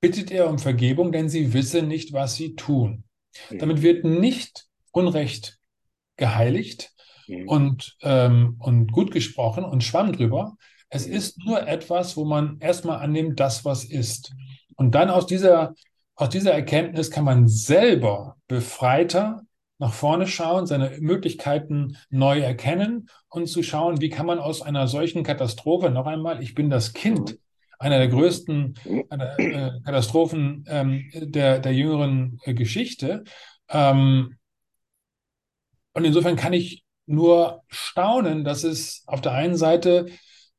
bittet er um Vergebung, denn sie wissen nicht, was sie tun. Mhm. Damit wird nicht Unrecht geheiligt mhm. und, ähm, und gut gesprochen und schwamm drüber. Es ist nur etwas, wo man erstmal annimmt, das, was ist. Und dann aus dieser, aus dieser Erkenntnis kann man selber befreiter nach vorne schauen, seine Möglichkeiten neu erkennen und zu schauen, wie kann man aus einer solchen Katastrophe, noch einmal, ich bin das Kind einer der größten äh, Katastrophen ähm, der, der jüngeren äh, Geschichte. Ähm, und insofern kann ich nur staunen, dass es auf der einen Seite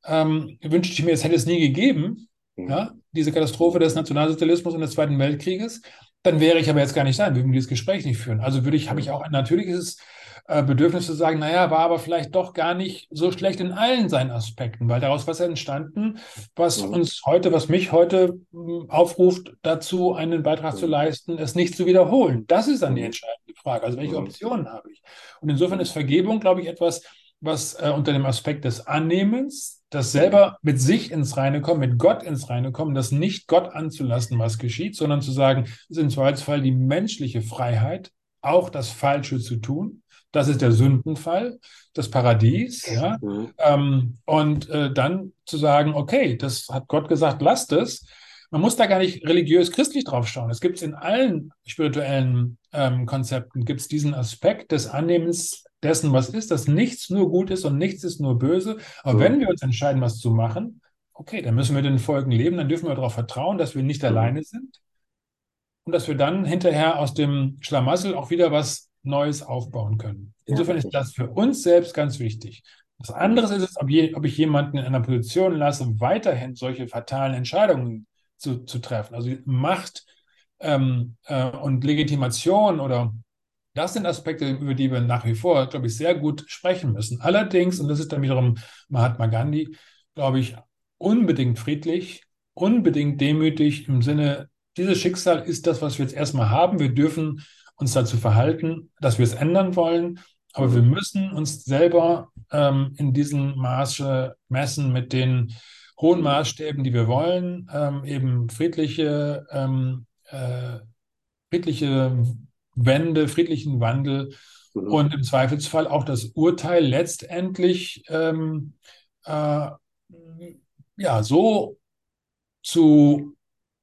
ähm, wünschte ich mir, es hätte es nie gegeben. Ja, diese Katastrophe des Nationalsozialismus und des Zweiten Weltkrieges. Dann wäre ich aber jetzt gar nicht da, wir würden dieses Gespräch nicht führen. Also würde ich, habe ich auch ein natürliches äh, Bedürfnis zu sagen, naja, war aber vielleicht doch gar nicht so schlecht in allen seinen Aspekten, weil daraus was entstanden, was mhm. uns heute, was mich heute hm, aufruft, dazu einen Beitrag zu mhm. leisten, es nicht zu wiederholen. Das ist dann die entscheidende Frage. Also welche Optionen habe ich? Und insofern ist Vergebung, glaube ich, etwas, was äh, unter dem Aspekt des Annehmens, das selber mit sich ins Reine kommen, mit Gott ins Reine kommen, das nicht Gott anzulassen, was geschieht, sondern zu sagen, es ist im Zweifelsfall die menschliche Freiheit, auch das Falsche zu tun das ist der Sündenfall, das Paradies. Ja? Mhm. Ähm, und äh, dann zu sagen, okay, das hat Gott gesagt, lasst es. Man muss da gar nicht religiös-christlich drauf schauen. Es gibt in allen spirituellen ähm, Konzepten gibt es diesen Aspekt des Annehmens dessen, was ist, dass nichts nur gut ist und nichts ist nur böse. Aber mhm. wenn wir uns entscheiden, was zu machen, okay, dann müssen wir den Folgen leben, dann dürfen wir darauf vertrauen, dass wir nicht alleine sind und dass wir dann hinterher aus dem Schlamassel auch wieder was Neues aufbauen können. Insofern ist das für uns selbst ganz wichtig. Das andere ist es, ob, je, ob ich jemanden in einer Position lasse, weiterhin solche fatalen Entscheidungen zu, zu treffen. Also Macht ähm, äh, und Legitimation oder das sind Aspekte, über die wir nach wie vor, glaube ich, sehr gut sprechen müssen. Allerdings, und das ist dann wiederum Mahatma Gandhi, glaube ich, unbedingt friedlich, unbedingt demütig im Sinne, dieses Schicksal ist das, was wir jetzt erstmal haben. Wir dürfen uns dazu verhalten, dass wir es ändern wollen. Aber wir müssen uns selber ähm, in diesem Maße messen mit den hohen Maßstäben, die wir wollen, ähm, eben friedliche, ähm, äh, friedliche Wende, friedlichen Wandel mhm. und im Zweifelsfall auch das Urteil letztendlich ähm, äh, ja, so zu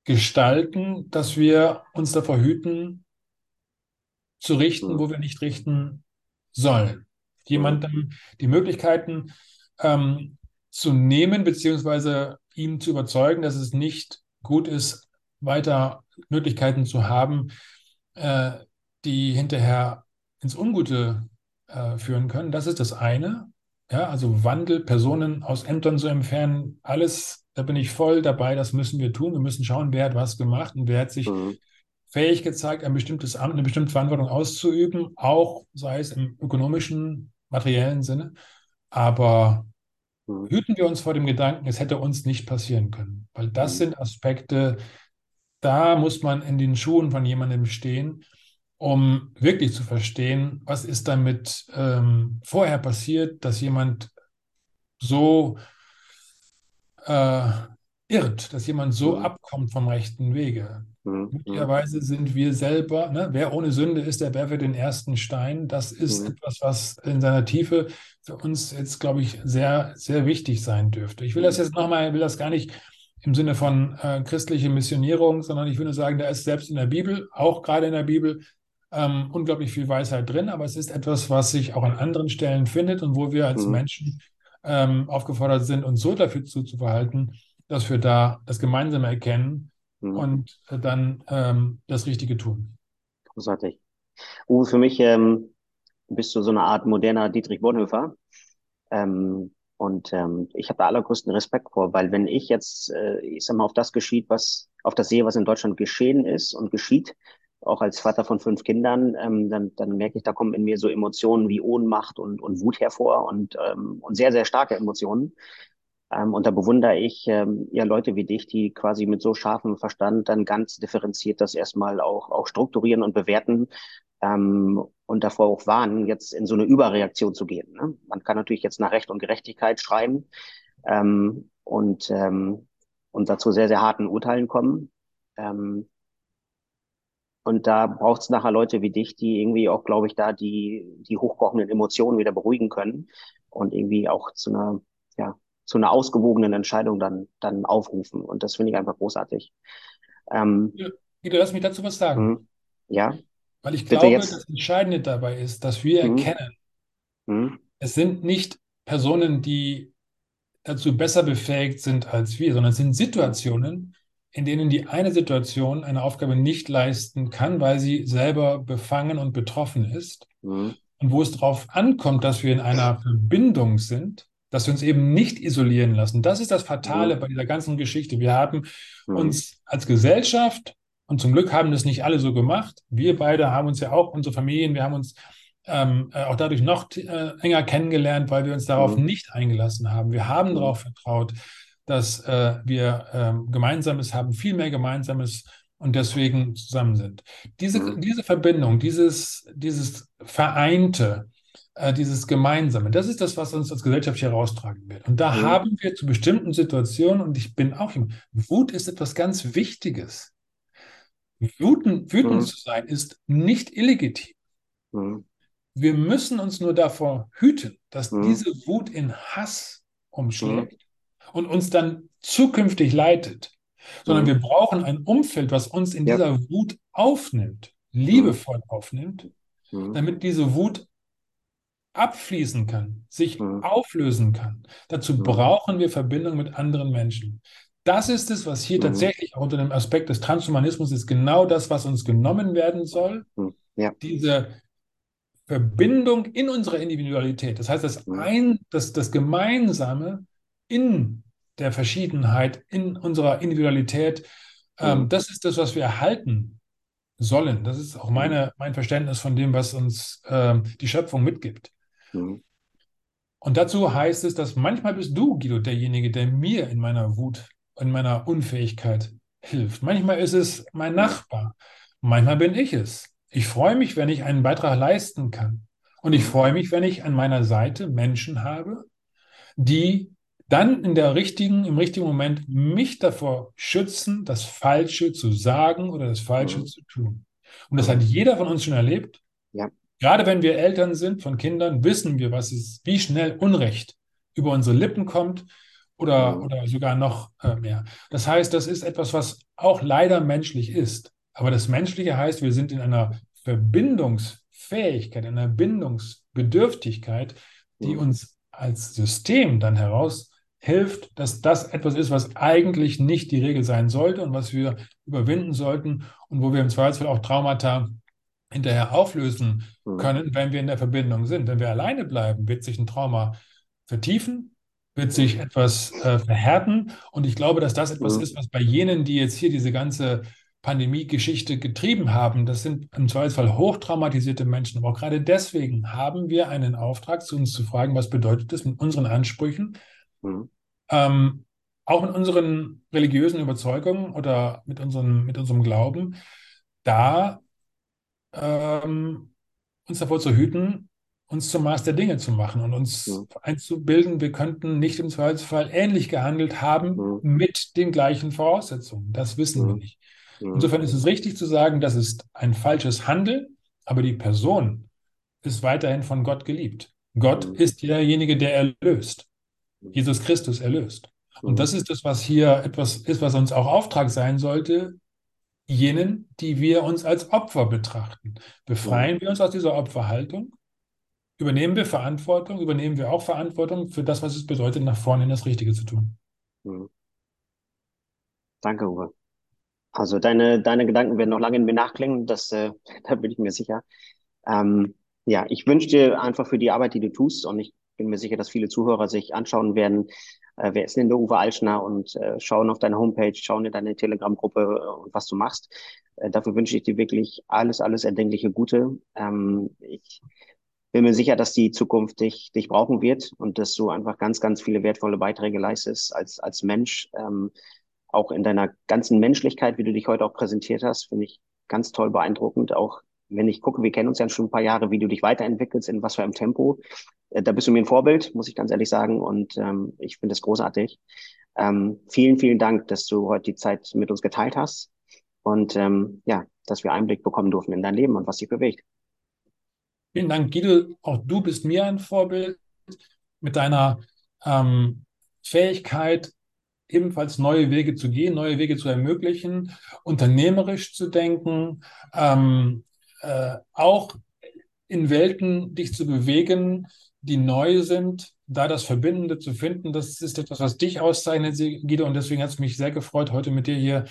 gestalten, dass wir uns davor hüten, zu richten, wo wir nicht richten sollen. Jemandem die Möglichkeiten ähm, zu nehmen, beziehungsweise ihm zu überzeugen, dass es nicht gut ist, weiter Möglichkeiten zu haben, äh, die hinterher ins Ungute äh, führen können. Das ist das eine. Ja, also Wandel, Personen aus Ämtern zu entfernen, alles, da bin ich voll dabei, das müssen wir tun. Wir müssen schauen, wer hat was gemacht und wer hat sich mhm fähig gezeigt, ein bestimmtes Amt, eine bestimmte Verantwortung auszuüben, auch sei es im ökonomischen, materiellen Sinne. Aber mhm. hüten wir uns vor dem Gedanken, es hätte uns nicht passieren können. Weil das mhm. sind Aspekte, da muss man in den Schuhen von jemandem stehen, um wirklich zu verstehen, was ist damit ähm, vorher passiert, dass jemand so äh, irrt, dass jemand so mhm. abkommt vom rechten Wege. Mhm. Möglicherweise sind wir selber, ne, wer ohne Sünde ist, der werfe den ersten Stein. Das ist mhm. etwas, was in seiner Tiefe für uns jetzt, glaube ich, sehr, sehr wichtig sein dürfte. Ich will das mhm. jetzt nochmal, will das gar nicht im Sinne von äh, christliche Missionierung, sondern ich würde sagen, da ist selbst in der Bibel, auch gerade in der Bibel, ähm, unglaublich viel Weisheit drin, aber es ist etwas, was sich auch an anderen Stellen findet und wo wir als mhm. Menschen ähm, aufgefordert sind, uns so dafür zu, zu verhalten, dass wir da das Gemeinsame erkennen mhm. und äh, dann ähm, das Richtige tun. Großartig. Uwe, für mich ähm, bist du so eine Art moderner Dietrich Bonhoeffer. Ähm, und ähm, ich habe da allergrößten Respekt vor, weil wenn ich jetzt, äh, ich sag mal, auf das geschieht, was, auf das sehe, was in Deutschland geschehen ist und geschieht, auch als Vater von fünf Kindern, ähm, dann, dann merke ich, da kommen in mir so Emotionen wie Ohnmacht und, und Wut hervor und, ähm, und sehr, sehr starke Emotionen. Ähm, und da bewundere ich ähm, ja Leute wie dich, die quasi mit so scharfem Verstand dann ganz differenziert das erstmal auch, auch strukturieren und bewerten ähm, und davor auch warnen, jetzt in so eine Überreaktion zu gehen. Ne? Man kann natürlich jetzt nach Recht und Gerechtigkeit schreiben ähm, und, ähm, und dazu sehr, sehr harten Urteilen kommen. Ähm, und da braucht es nachher Leute wie dich, die irgendwie auch, glaube ich, da die, die hochkochenden Emotionen wieder beruhigen können und irgendwie auch zu einer, ja, zu einer ausgewogenen Entscheidung dann, dann aufrufen. Und das finde ich einfach großartig. Ähm, Guido, lass mich dazu was sagen. Mhm. Ja. Weil ich glaube, jetzt. das Entscheidende dabei ist, dass wir mhm. erkennen, mhm. es sind nicht Personen, die dazu besser befähigt sind als wir, sondern es sind Situationen, in denen die eine Situation eine Aufgabe nicht leisten kann, weil sie selber befangen und betroffen ist. Mhm. und wo es darauf ankommt, dass wir in einer Verbindung sind, dass wir uns eben nicht isolieren lassen. Das ist das Fatale Mhm. bei dieser ganzen Geschichte. Wir haben Mhm. uns als Gesellschaft, und zum Glück haben das nicht alle so gemacht, wir beide haben uns ja auch, unsere Familien, wir haben uns ähm, äh, auch dadurch noch äh, enger kennengelernt, weil wir uns darauf Mhm. nicht eingelassen haben. Wir haben darauf vertraut, dass äh, wir ähm, Gemeinsames haben, viel mehr Gemeinsames und deswegen zusammen sind. Diese, Mhm. diese Verbindung, dieses, dieses Vereinte, äh, dieses Gemeinsame, das ist das, was uns als Gesellschaft hier raustragen wird. Und da Mhm. haben wir zu bestimmten Situationen, und ich bin auch im Wut ist etwas ganz Wichtiges. Wütend, wütend Mhm. zu sein ist nicht illegitim. Mhm. Wir müssen uns nur davor hüten, dass Mhm. diese Wut in Hass umschlägt und uns dann zukünftig leitet, sondern Mhm. wir brauchen ein Umfeld, was uns in Ja. dieser Wut aufnimmt, liebevoll aufnimmt, Mhm. damit diese Wut abfließen kann, sich Mhm. auflösen kann. Dazu brauchen wir Verbindung mit anderen Menschen. Das ist es, was hier tatsächlich auch unter dem Aspekt des Transhumanismus ist, genau das, was uns genommen werden soll. Ja. diese Verbindung in unserer Individualität. Das heißt, das, ein, das, das Gemeinsame in der Verschiedenheit, in unserer Individualität, ähm, Mhm. das ist das, was wir erhalten sollen. Das ist auch meine, mein Verständnis von dem, was uns ähm, die Schöpfung mitgibt. Mhm. Und dazu heißt es, dass manchmal bist du, Guido, derjenige, der mir in meiner Wut, in meiner Unfähigkeit hilft. Manchmal ist es mein Nachbar. Manchmal bin ich es. Ich freue mich, wenn ich einen Beitrag leisten kann. Und ich Mhm. freue mich, wenn ich an meiner Seite Menschen habe, die dann in der richtigen, im richtigen Moment mich davor schützen, das Falsche zu sagen oder das Falsche Mhm. zu tun. Und das hat jeder von uns schon erlebt. Ja. Gerade wenn wir Eltern sind von Kindern, wissen wir, was ist, wie schnell Unrecht über unsere Lippen kommt oder, Mhm. oder sogar noch äh, mehr. Das heißt, das ist etwas, was auch leider menschlich ist. Aber das Menschliche heißt, wir sind in einer Verbindungsfähigkeit, in einer Bindungsbedürftigkeit, die Mhm. uns als System dann heraus hilft, dass das etwas ist, was eigentlich nicht die Regel sein sollte und was wir überwinden sollten und wo wir im Zweifelsfall auch Traumata hinterher auflösen Mhm. können, wenn wir in der Verbindung sind. Wenn wir alleine bleiben, wird sich ein Trauma vertiefen, wird sich etwas äh, verhärten. Und ich glaube, dass das etwas Mhm. ist, was bei jenen, die jetzt hier diese ganze Pandemie-Geschichte getrieben haben, das sind im Zweifelsfall hochtraumatisierte Menschen. Aber auch gerade deswegen haben wir einen Auftrag, zu uns zu fragen, was bedeutet das mit unseren Ansprüchen, Mhm. ähm, auch mit unseren religiösen Überzeugungen oder mit unserem, mit unserem Glauben, da ähm, uns davor zu hüten, uns zum Maß der Dinge zu machen und uns Mhm. einzubilden, wir könnten nicht im Zweifelsfall ähnlich gehandelt haben Mhm. mit den gleichen Voraussetzungen. Das wissen wir Mhm. nicht. Mhm. Insofern ist es richtig zu sagen, das ist ein falsches Handeln, aber die Person ist weiterhin von Gott geliebt. Gott Mhm. ist derjenige, der erlöst. Jesus Christus erlöst. Und Mhm. das ist das, was hier etwas ist, was uns auch Auftrag sein sollte, jenen, die wir uns als Opfer betrachten. Befreien wir uns aus dieser Opferhaltung? Übernehmen wir Verantwortung? Übernehmen wir auch Verantwortung für das, was es bedeutet, nach vorne in das Richtige zu tun? Mhm. Danke, Uwe. Also deine, deine Gedanken werden noch lange in mir nachklingen, das, äh, da bin ich mir sicher. Ähm, ja, ich wünsche dir einfach für die Arbeit, die du tust, und ich bin mir sicher, dass viele Zuhörer sich anschauen werden, äh, wer ist denn der Uwe Altschner und äh, schauen auf deine Homepage, schauen in deine Telegram-Gruppe äh, und was du machst. Äh, dafür wünsche ich dir wirklich alles, alles erdenkliche Gute. Ähm, ich bin mir sicher, dass die Zukunft dich, dich brauchen wird und dass du einfach ganz, ganz viele wertvolle Beiträge leistest als, als Mensch. Ähm, auch in deiner ganzen Menschlichkeit, wie du dich heute auch präsentiert hast, finde ich ganz toll beeindruckend. Auch wenn ich gucke, wir kennen uns ja schon ein paar Jahre, wie du dich weiterentwickelst, in was für einem Tempo. Äh, da bist du mir ein Vorbild, muss ich ganz ehrlich sagen. Und ähm, ich finde es großartig. Ähm, vielen, vielen Dank, dass du heute die Zeit mit uns geteilt hast. Und ähm, ja, dass wir Einblick bekommen durften in dein Leben und was dich bewegt. Vielen Dank, Guido. Auch du bist mir ein Vorbild mit deiner ähm, Fähigkeit, ebenfalls neue Wege zu gehen, neue Wege zu ermöglichen, unternehmerisch zu denken, ähm, äh, auch in Welten dich zu bewegen, die neu sind, da das Verbindende zu finden. Das ist etwas, was dich auszeichnet, Guido, und deswegen hat es mich sehr gefreut, heute mit dir hier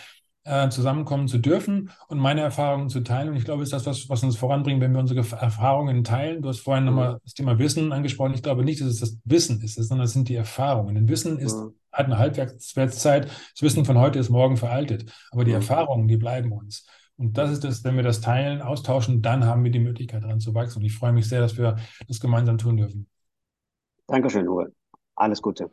äh, zusammenkommen zu dürfen und meine Erfahrungen zu teilen. Und ich glaube, es ist das, was, was uns voranbringt, wenn wir unsere Erfahrungen teilen. Du hast vorhin mhm. nochmal das Thema Wissen angesprochen. Ich glaube nicht, dass es das Wissen ist, sondern es sind die Erfahrungen. Denn Wissen ist, mhm. hat eine Halbwertszeit. Das Wissen von heute ist morgen veraltet. Aber die mhm. Erfahrungen, die bleiben uns. Und das ist das, wenn wir das teilen, austauschen, dann haben wir die Möglichkeit daran zu wachsen. Und ich freue mich sehr, dass wir das gemeinsam tun dürfen. Dankeschön, Uwe. Alles Gute.